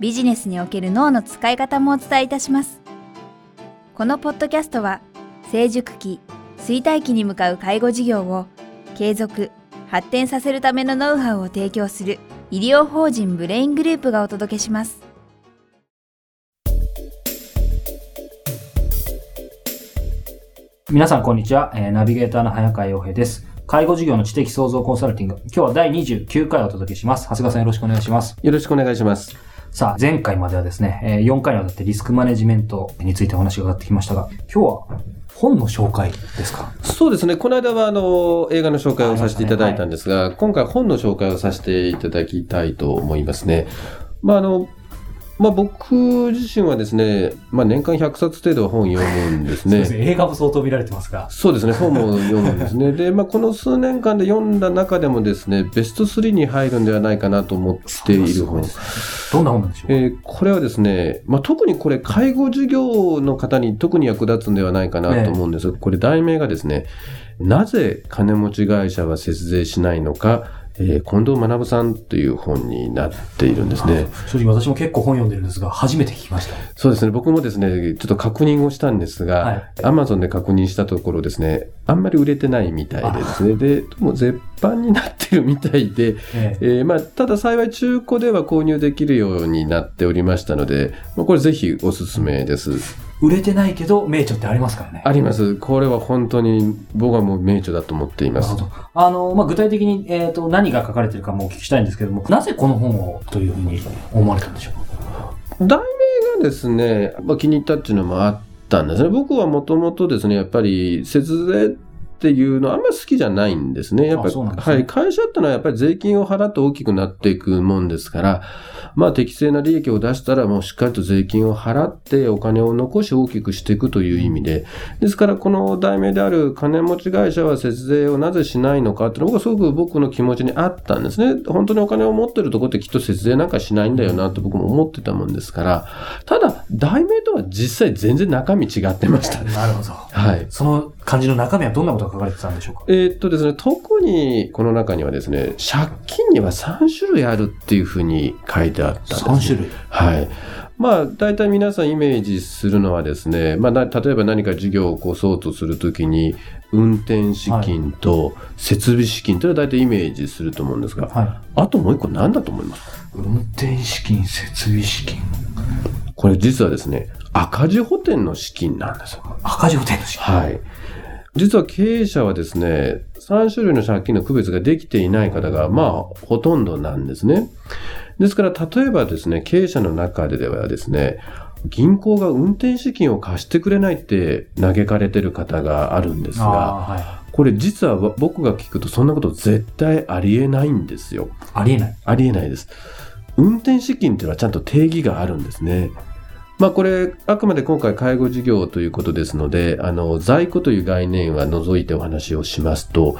ビジネスにおける脳の使い方もお伝えいたします。このポッドキャストは成熟期、衰退期に向かう介護事業を継続、発展させるためのノウハウを提供する医療法人ブレイングループがお届けします。皆さんこんにちは、ナビゲーターの早川洋平です。介護事業の知的創造コンサルティング。今日は第29回をお届けします。長谷川さんよろしくお願いします。よろしくお願いします。さあ、前回まではですね、4回にわたってリスクマネジメントについてお話が上がってきましたが、今日は本の紹介ですか？そうですね。この間はあの映画の紹介をさせていただいたんですが、ねはい、今回本の紹介をさせていただきたいと思いますね。まああの、まあ、僕自身はですね、まあ、年間100冊程度本読むんですね。そうですね。映画も相当見られてますが。そうですね。本も読むんですね。で、まあ、この数年間で読んだ中でもですね、ベスト3に入るんではないかなと思っている本。どんな本なんでしょう？えー、これはですね、まあ、特にこれ、介護事業の方に特に役立つんではないかなと思うんですが、ね、これ題名がですね、なぜ金持ち会社は節税しないのか、えー、近藤学さんという本になっているんですね。正直私も結構本読んでるんですが、初めて聞きました。そうですね。僕もですね、ちょっと確認をしたんですが、アマゾンで確認したところですね、あんまり売れてないみたいでですね、で、もう絶版になってるみたいで、ええー、まあ、ただ幸い中古では購入できるようになっておりましたので、まあ、これぜひおすすめです。売れてないけど名著ってありますからね。あります。これは本当に僕はもう名著だと思っています。あの、まあ、具体的に、えっ、ー、と、何が書かれてるかもお聞きしたいんですけども、なぜこの本をというふうに思われたんでしょう？題名がですね、まあ、気に入ったっていうのもあったんですね。僕はもともとですね、やっぱり節税っていうのはあんまり好きじゃないんですね。やっぱり、ね、はい、会社ってのはやっぱり税金を払って大きくなっていくもんですから、まあ適正な利益を出したらもうしっかりと税金を払ってお金を残し大きくしていくという意味で、ですからこの題名である金持ち会社は節税をなぜしないのかっていうのがすごく僕の気持ちにあったんですね。本当にお金を持ってるところってきっと節税なんかしないんだよなって僕も思ってたもんですから、ただ題名とは実際全然中身違ってました。なるほど。はい。その感じの中身はどんなことが書かれてたんでしょうか？えー、っとですね、特にこの中にはですね、借金には3種類あるっていうふうに書いてあったんです、ね。3種類？はい。まあ、大体皆さんイメージするのはですね、まあ、例えば何か事業を起こそうとするときに、運転資金と設備資金というのは大体イメージすると思うんですが、はい、あともう一個何だと思います？か運転資金、設備資金。これ実はですね、赤字補填の資金なんですよ。赤字補填の資金はい。実は経営者はですね、3種類の借金の区別ができていない方が、まあ、ほとんどなんですね。ですから、例えばですね、経営者の中でではですね、銀行が運転資金を貸してくれないって嘆かれてる方があるんですが、これ実は僕が聞くとそんなこと絶対ありえないんですよ。ありえないありえないです。運転資金っていうのはちゃんと定義があるんですね。まあこれ、あくまで今回介護事業ということですので、あの、在庫という概念は除いてお話をしますと、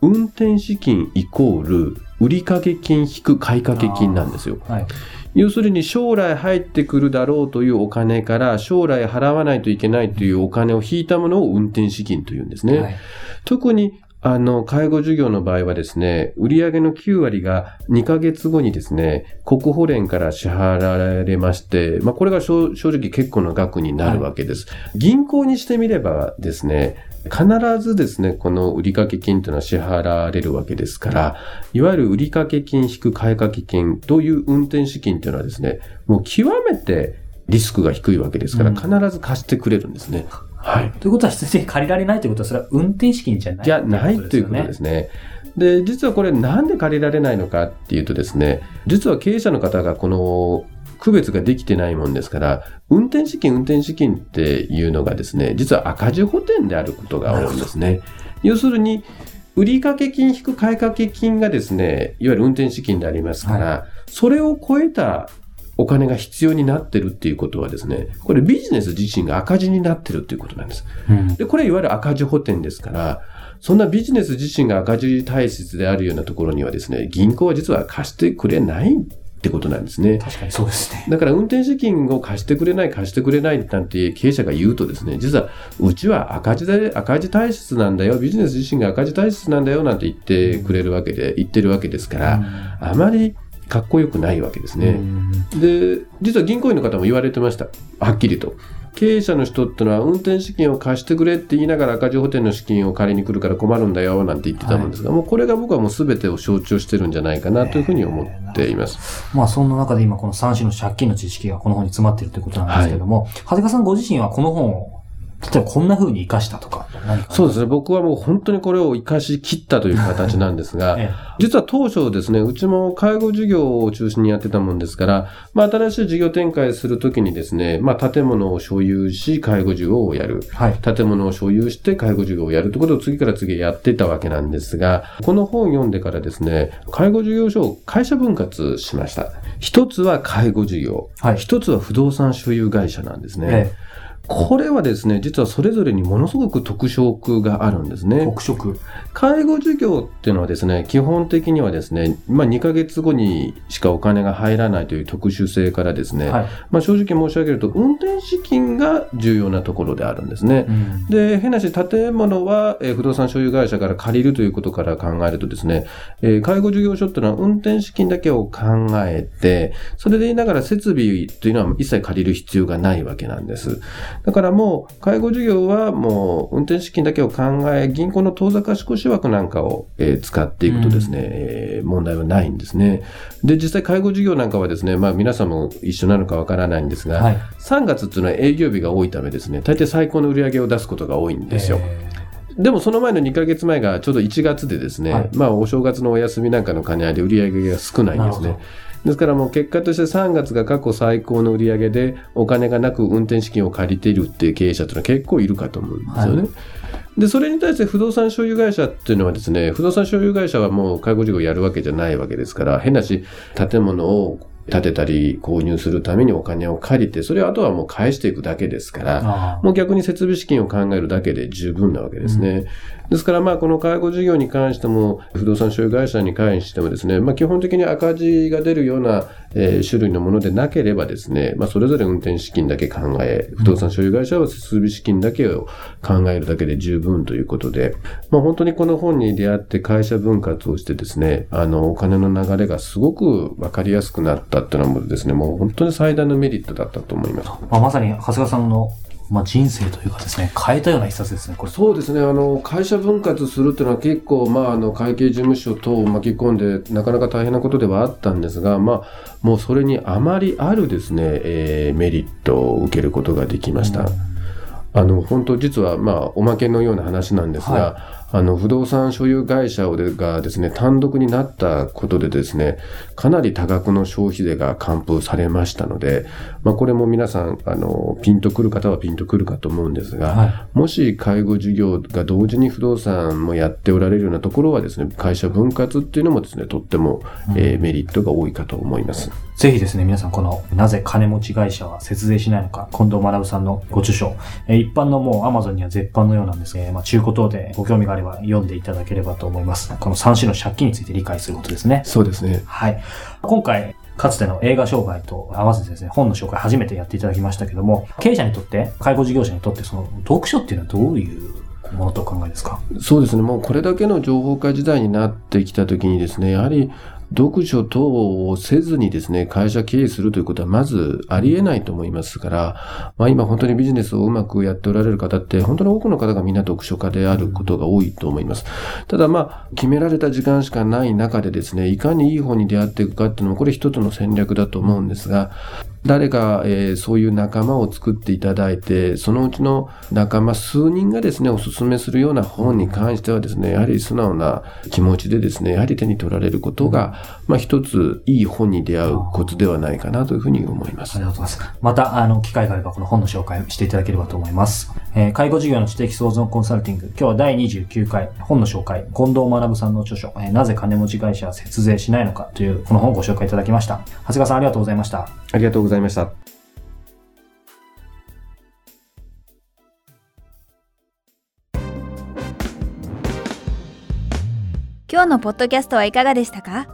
運転資金イコール売掛金引く買掛金なんですよ。はい、要するに将来入ってくるだろうというお金から将来払わないといけないというお金を引いたものを運転資金というんですね。はい、特にあの、介護事業の場合はですね、売上の9割が2ヶ月後にですね、国保連から支払われまして、まあ、これが正直結構な額になるわけです。はい、銀行にしてみればですね、必ずですね、この売掛金というのは支払われるわけですから、いわゆる売掛金引く買掛金という運転資金というのはですね、もう極めてリスクが低いわけですから、必ず貸してくれるんですね。うんはい。ということは、必然借りられないということは、それは運転資金じゃない、じゃないということですね。で、実はこれなんで借りられないのかっていうとですね、実は経営者の方がこの区別ができてないもんですから、運転資金、運転資金っていうのがですね、実は赤字補填であることが多いんですね。要するに、売掛金引く買掛金がですね、いわゆる運転資金でありますから、はい、それを超えたお金が必要になってるっていうことはですね、これビジネス自身が赤字になってるっていうことなんです。うん。で、これいわゆる赤字補填ですから、そんなビジネス自身が赤字体質であるようなところにはですね、銀行は実は貸してくれないってことなんですね。確かにそうですね。だから運転資金を貸してくれない、貸してくれないなんて経営者が言うとですね、実はうちは赤字で、赤字体質なんだよ、ビジネス自身が赤字体質なんだよなんて言ってくれるわけで、言ってるわけですから、あまりかっこよくないわけですね。うんで、実は銀行員の方も言われてました。はっきりと。経営者の人ってのは運転資金を貸してくれって言いながら赤字補填の資金を借りに来るから困るんだよなんて言ってたもんですが、もうこれが僕はもう全てを象徴してるんじゃないかなというふうに思っています。まあそんな中で今この3種の借金の知識がこの本に詰まっているということなんですけども、長谷川さんご自身はこの本を、例えばこんな風に活かしたとか。そうですね。僕はもう本当にこれを活かし切ったという形なんですが、え実は当初ですね、うちも介護事業を中心にやってたもんですから、まあ新しい事業展開するときにですね、まあ建物を所有し介護事業をやる。え。はい。建物を所有して介護事業をやるということを次から次へやってたわけなんですが、この本を読んでからですね、介護事業所を会社分割しました。一つは介護事業、はい。一つは不動産所有会社なんですね。えこれはですね、実はそれぞれにものすごく特色があるんですえ。ね。特色。介護事業っていうのはですね、基本的にはですね、まあ2ヶ月後にしかお金が入らないという特殊性からですね、はい。まあ正直申し上げると、運転資金が重要なところであるんですね。うん。で、変なし、建物は、えー不動産所有会社から借りるということから考えるとですね、えー介護事業所っていうのは運転資金だけを考えて、それで言いながら設備というのは一切借りる必要がないわけなんです。だからもう、介護事業はもう運転資金だけを考え、銀行の当座貸越枠なんかを、えー使っていくとですね、えー問題はないんですね。で、実際介護事業なんかはですね、まあ皆さんも一緒なのかわからないんですが、はい。3月っていうのは営業日が多いためですね、大抵最高の売り上げを出すことが多いんですよ。えでもその前の2ヶ月前がちょうど1月でですね、はいまあお正月のお休みなんかの兼ね合いで売り上げが少ないんですね。ですからもう結果として3月が過去最高の売り上げでお金がなく運転資金を借りているっていう経営者っていうのは結構いるかと思うんですよね。はで、それに対して不動産所有会社っていうのはですね、不動産所有会社はもう介護事業をやるわけじゃないわけですから、変なし、建物を建てたり購入するためにお金を借りて、それをあとはもう返していくだけですから、あもう逆に設備資金を考えるだけで十分なわけですね。ですからまあこの介護事業に関しても、不動産所有会社に関してもですね、まあ基本的に赤字が出るような、えー種類のものでなければですね、まあそれぞれ運転資金だけ考え、不動産所有会社は設備資金だけを考えるだけで十分ということで、まあ本当にこの本に出会って会社分割をしてですね、あのお金の流れがすごくわかりやすくなったっていうのもですね、もう本当に最大のメリットだったと思います。まあ、まさに長谷川さんの、まあ、人生というかですね、変えたような一冊ですね、これ。そうですね。あの、会社分割するっていうのは結構、まあ、あの、会計事務所等を巻き込んで、なかなか大変なことではあったんですが、まあ、もうそれにあまりあるですね、えーメリットを受けることができました。あの、本当実は、まあ、おまけのような話なんですが、はあの、不動産所有会社がですね、単独になったことでですね、かなり多額の消費税が還付されましたので、まあ、これも皆さん、あの、ピンとくる方はピンとくるかと思うんですが、はもし介護事業が同時に不動産もやっておられるようなところはですね、会社分割っていうのもですね、とっても、えーメリットが多いかと思います。ぜひですね、皆さんこの、なぜ金持ち会社は節税しないのか、近藤学さんのご著書、えー一般のもう Amazon には絶版のようなんですね。まあ、中古等でご興味があれば読んでいただければと思います。この3種の借金について理解することですね。そうですね。はい。今回、かつての映画紹介と合わせてですね、本の紹介初めてやっていただきましたけども、経営者にとって、介護事業者にとって、その、読書っていうのはどういうものとお考えですか？そうですね。もうこれだけの情報化時代になってきたときにですね、やはり読書等をせずにですね、会社経営するということはまずありえないと思いますから、まあ今本当にビジネスをうまくやっておられる方って、本当に多くの方がみんな読書家であることが多いと思います。ただまあ、決められた時間しかない中でですね、いかにいい本に出会っていくかっていうのも、これ一つの戦略だと思うんですが、誰か、えーそういう仲間を作っていただいて、そのうちの仲間数人がですね、おすすめするような本に関してはですね、やはり素直な気持ちでですね、やはり手に取られることが、まあ一ついい本に出会うコツではないかなというふうに思いますあり。がとうございます。また、あの、機会があればこの本の紹介をしていただければと思います。えー介護事業の知的創造コンサルティング。今日は第29回本の紹介。近藤学さんの著書、えーなぜ金持ち会社は節税しないのかというこの本をご紹介いただきました。長谷川さんありがとうございました。ありがとうございました。今日のポッドキャストはいかがでしたか？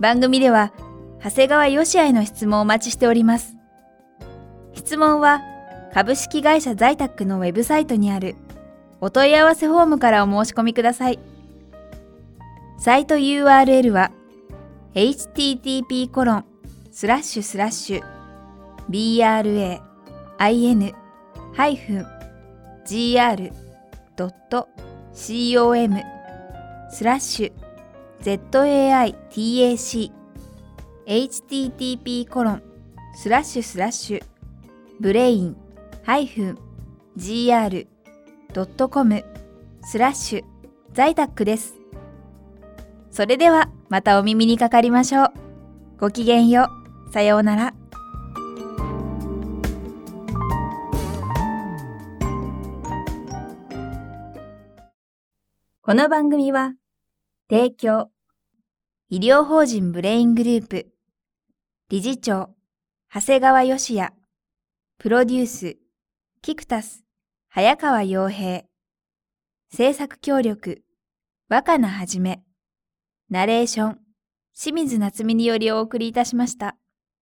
番組では長谷川よしあへの質問をお待ちしております。質問は株式会社在宅のウェブサイトにあるお問い合わせフォームからお申し込みください。サイト URL は http コロンスラッシュスラッシュ brain-gr.com スラッシュ zaitac http コロンスラッシュスラッシュブレイン -gr.com スラッシュ在宅です。それではまたお耳にかかりましょう。ごきげんよう。さようなら。この番組は提供医療法人ブレイングループ理事長長谷川義也プロデュースキクタス早川洋平制作協力若菜はじめナレーション清水夏美によりお送りいたしました。